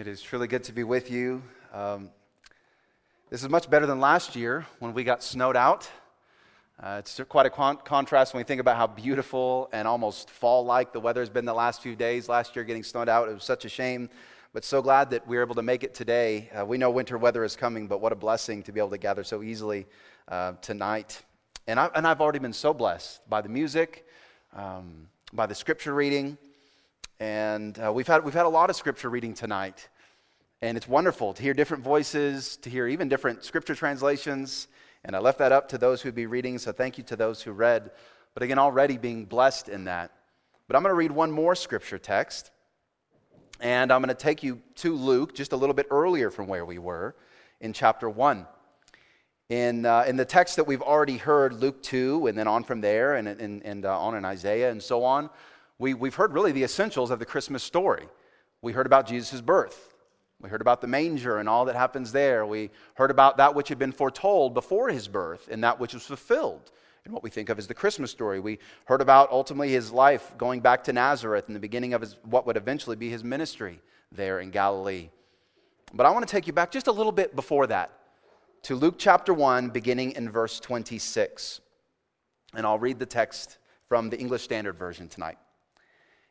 It is truly good to be with you. Um, this is much better than last year when we got snowed out. Uh, it's quite a con- contrast when we think about how beautiful and almost fall like the weather has been the last few days. Last year, getting snowed out, it was such a shame, but so glad that we were able to make it today. Uh, we know winter weather is coming, but what a blessing to be able to gather so easily uh, tonight. And, I, and I've already been so blessed by the music, um, by the scripture reading. And uh, we've, had, we've had a lot of scripture reading tonight. And it's wonderful to hear different voices, to hear even different scripture translations. And I left that up to those who'd be reading, so thank you to those who read. But again, already being blessed in that. But I'm going to read one more scripture text. And I'm going to take you to Luke, just a little bit earlier from where we were, in chapter 1. In, uh, in the text that we've already heard, Luke 2, and then on from there, and, and, and uh, on in Isaiah and so on, we, we've heard really the essentials of the Christmas story. We heard about Jesus' birth. We heard about the manger and all that happens there. We heard about that which had been foretold before his birth and that which was fulfilled in what we think of as the Christmas story. We heard about ultimately his life going back to Nazareth and the beginning of his, what would eventually be his ministry there in Galilee. But I want to take you back just a little bit before that to Luke chapter 1, beginning in verse 26. And I'll read the text from the English Standard Version tonight.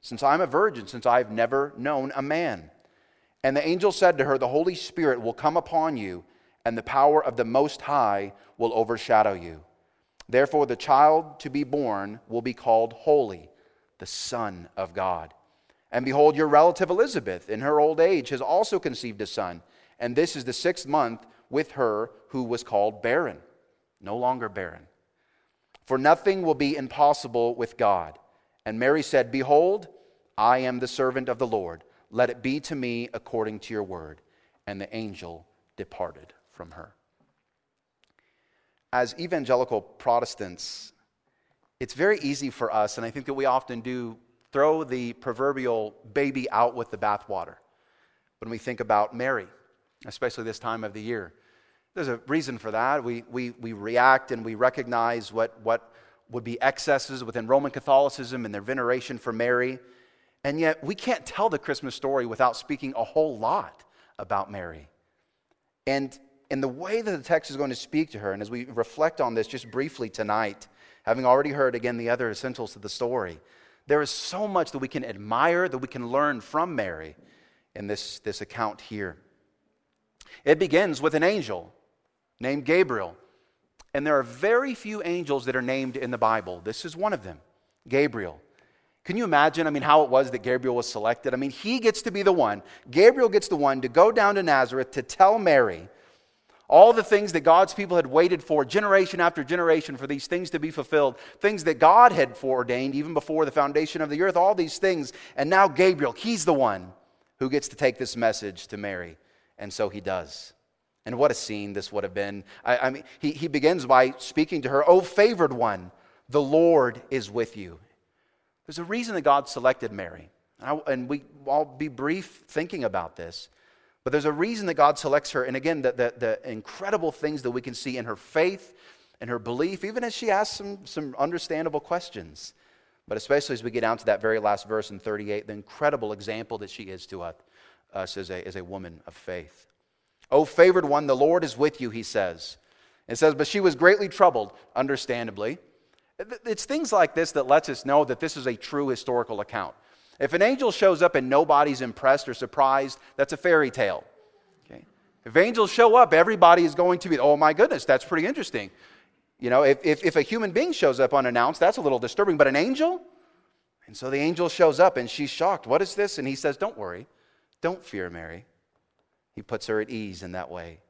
Since I'm a virgin, since I've never known a man. And the angel said to her, The Holy Spirit will come upon you, and the power of the Most High will overshadow you. Therefore, the child to be born will be called Holy, the Son of God. And behold, your relative Elizabeth, in her old age, has also conceived a son, and this is the sixth month with her who was called barren, no longer barren. For nothing will be impossible with God. And Mary said, Behold, I am the servant of the Lord. Let it be to me according to your word. And the angel departed from her. As evangelical Protestants, it's very easy for us, and I think that we often do, throw the proverbial baby out with the bathwater when we think about Mary, especially this time of the year. There's a reason for that. We, we, we react and we recognize what, what would be excesses within Roman Catholicism and their veneration for Mary. And yet, we can't tell the Christmas story without speaking a whole lot about Mary. And in the way that the text is going to speak to her, and as we reflect on this just briefly tonight, having already heard again the other essentials of the story, there is so much that we can admire, that we can learn from Mary in this, this account here. It begins with an angel named Gabriel and there are very few angels that are named in the Bible. This is one of them Gabriel. Can you imagine, I mean, how it was that Gabriel was selected? I mean, he gets to be the one, Gabriel gets the one to go down to Nazareth to tell Mary all the things that God's people had waited for generation after generation for these things to be fulfilled, things that God had foreordained even before the foundation of the earth, all these things. And now Gabriel, he's the one who gets to take this message to Mary. And so he does. And what a scene this would have been. I, I mean, he, he begins by speaking to her, Oh, favored one, the Lord is with you. There's a reason that God selected Mary. I, and we, I'll be brief thinking about this. But there's a reason that God selects her. And again, the, the, the incredible things that we can see in her faith and her belief, even as she asks some, some understandable questions. But especially as we get down to that very last verse in 38, the incredible example that she is to us, us as, a, as a woman of faith. O favored one, the Lord is with you, he says. It says, but she was greatly troubled, understandably. It's things like this that lets us know that this is a true historical account. If an angel shows up and nobody's impressed or surprised, that's a fairy tale. Okay? If angels show up, everybody is going to be, oh my goodness, that's pretty interesting. You know, if, if, if a human being shows up unannounced, that's a little disturbing, but an angel? And so the angel shows up and she's shocked. What is this? And he says, Don't worry. Don't fear, Mary. He puts her at ease in that way.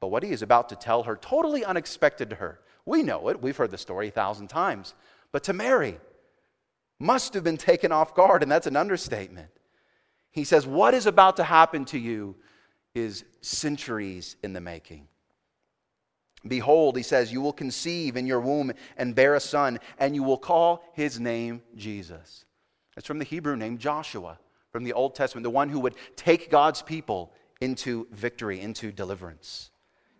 But what he is about to tell her, totally unexpected to her. We know it, we've heard the story a thousand times. But to Mary, must have been taken off guard, and that's an understatement. He says, What is about to happen to you is centuries in the making. Behold, he says, you will conceive in your womb and bear a son, and you will call his name Jesus. It's from the Hebrew name Joshua, from the Old Testament, the one who would take God's people into victory, into deliverance.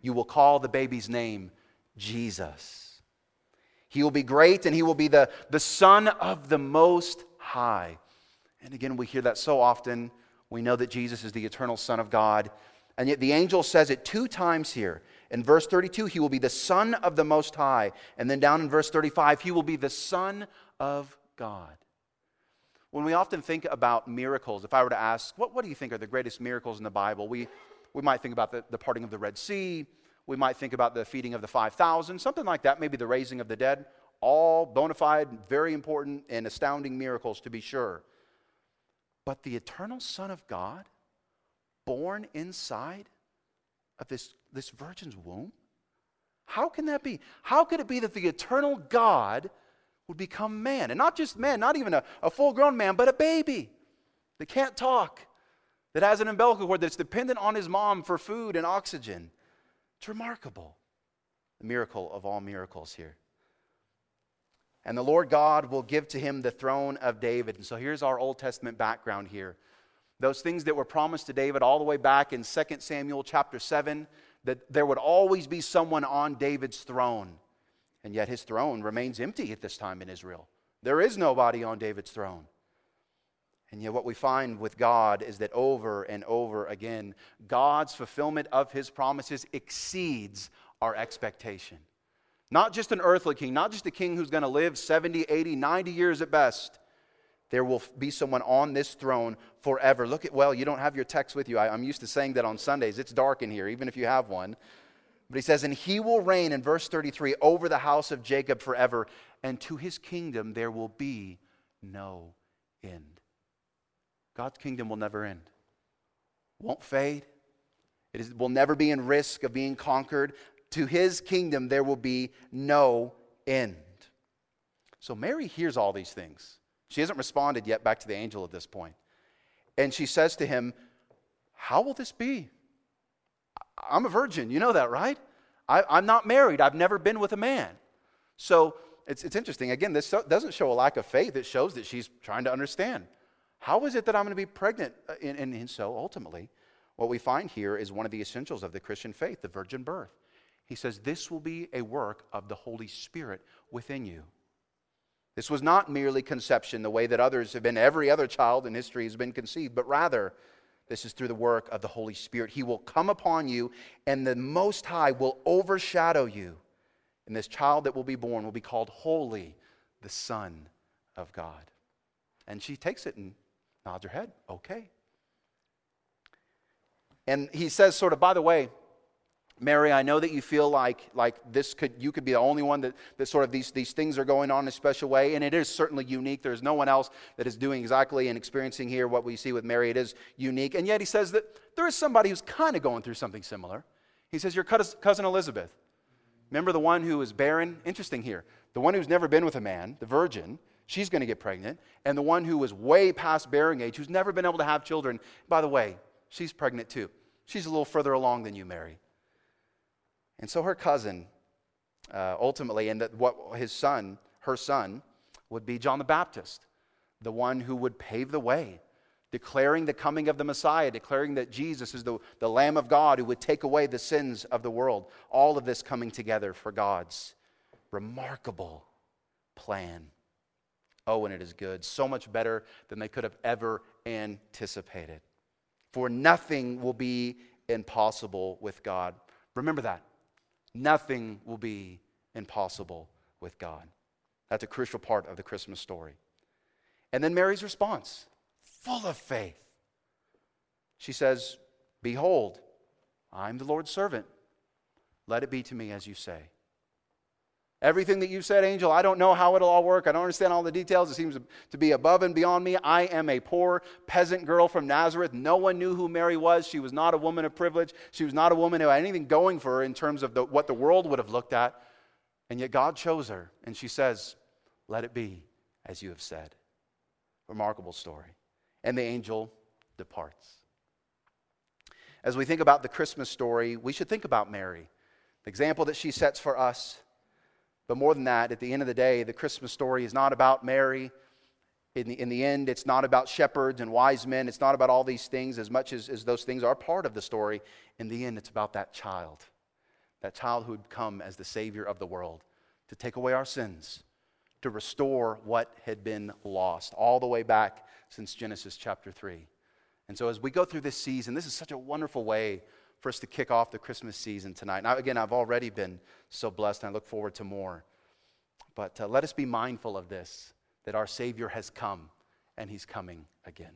You will call the baby's name Jesus. He will be great, and he will be the, the Son of the Most High. And again, we hear that so often. We know that Jesus is the eternal Son of God. And yet the angel says it two times here. In verse 32, he will be the Son of the Most High. And then down in verse 35, he will be the Son of God. When we often think about miracles, if I were to ask, what, what do you think are the greatest miracles in the Bible? We, we might think about the, the parting of the Red Sea. We might think about the feeding of the 5,000, something like that, maybe the raising of the dead. All bona fide, very important, and astounding miracles to be sure. But the eternal Son of God, born inside of this, this virgin's womb? How can that be? How could it be that the eternal God would become man? And not just man, not even a, a full grown man, but a baby that can't talk, that has an umbilical cord, that's dependent on his mom for food and oxygen. It's remarkable. The miracle of all miracles here. And the Lord God will give to him the throne of David. And so here's our Old Testament background here. Those things that were promised to David all the way back in 2 Samuel chapter 7, that there would always be someone on David's throne. And yet his throne remains empty at this time in Israel. There is nobody on David's throne. And yet, what we find with God is that over and over again, God's fulfillment of his promises exceeds our expectation. Not just an earthly king, not just a king who's going to live 70, 80, 90 years at best. There will be someone on this throne forever. Look at, well, you don't have your text with you. I, am used to saying that on Sundays. It's dark in here, even if you have one. But he says, And he will reign, in verse 33, over the house of Jacob forever, and to his kingdom there will be no end. God's kingdom will never end, won't fade. It is, will never be in risk of being conquered to his kingdom there will be no end. So Mary hears all these things. She hasn't responded yet back to the angel at this point. And she says to him, How will this be? I'm a virgin. You know that, right? I, am not married. I've never been with a man. So it's, it's interesting. Again, this doesn't show a lack of faith, it shows that she's trying to understand. How is it that I'm going to be pregnant? Uh, and, and, and so ultimately, what we find here is one of the essentials of the Christian faith the virgin birth. He says, This will be a work of the Holy Spirit within you. This was not merely conception, the way that others have been, every other child in history has been conceived, but rather, this is through the work of the Holy Spirit. He will come upon you, and the Most High will overshadow you. And this child that will be born will be called Holy, the Son of God. And she takes it and nods her head, okay. And he says, sort of, by the way, Mary, I know that you feel like, like this could, you could be the only one that, that sort of these, these things are going on in a special way, and it is certainly unique. There's no one else that is doing exactly and experiencing here what we see with Mary. It is unique. And yet he says that there is somebody who's kind of going through something similar. He says, Your cousin Elizabeth. Remember the one who is barren? Interesting here. The one who's never been with a man, the virgin, she's going to get pregnant. And the one who was way past bearing age, who's never been able to have children, by the way, she's pregnant too. She's a little further along than you, Mary. And so her cousin, uh, ultimately, and that what his son, her son, would be John the Baptist, the one who would pave the way, declaring the coming of the Messiah, declaring that Jesus is the, the Lamb of God who would take away the sins of the world. All of this coming together for God's remarkable plan. Oh, and it is good, so much better than they could have ever anticipated. For nothing will be impossible with God. Remember that. Nothing will be impossible with God. That's a crucial part of the Christmas story. And then Mary's response, full of faith. She says, Behold, I'm the Lord's servant. Let it be to me as you say. Everything that you've said, angel, I don't know how it'll all work. I don't understand all the details. It seems to be above and beyond me. I am a poor peasant girl from Nazareth. No one knew who Mary was. She was not a woman of privilege. She was not a woman who had anything going for her in terms of the, what the world would have looked at. And yet God chose her. And she says, Let it be as you have said. Remarkable story. And the angel departs. As we think about the Christmas story, we should think about Mary, the example that she sets for us but more than that, at the end of the day, the Christmas story is not about Mary. In the, in the end, it's not about shepherds and wise men. It's not about all these things as much as, as those things are part of the story. In the end, it's about that child, that child who would come as the Savior of the world to take away our sins, to restore what had been lost, all the way back since Genesis chapter 3. And so, as we go through this season, this is such a wonderful way for us to kick off the Christmas season tonight. Now, again, I've already been so blessed, and I look forward to more. But uh, let us be mindful of this that our Savior has come and He's coming again.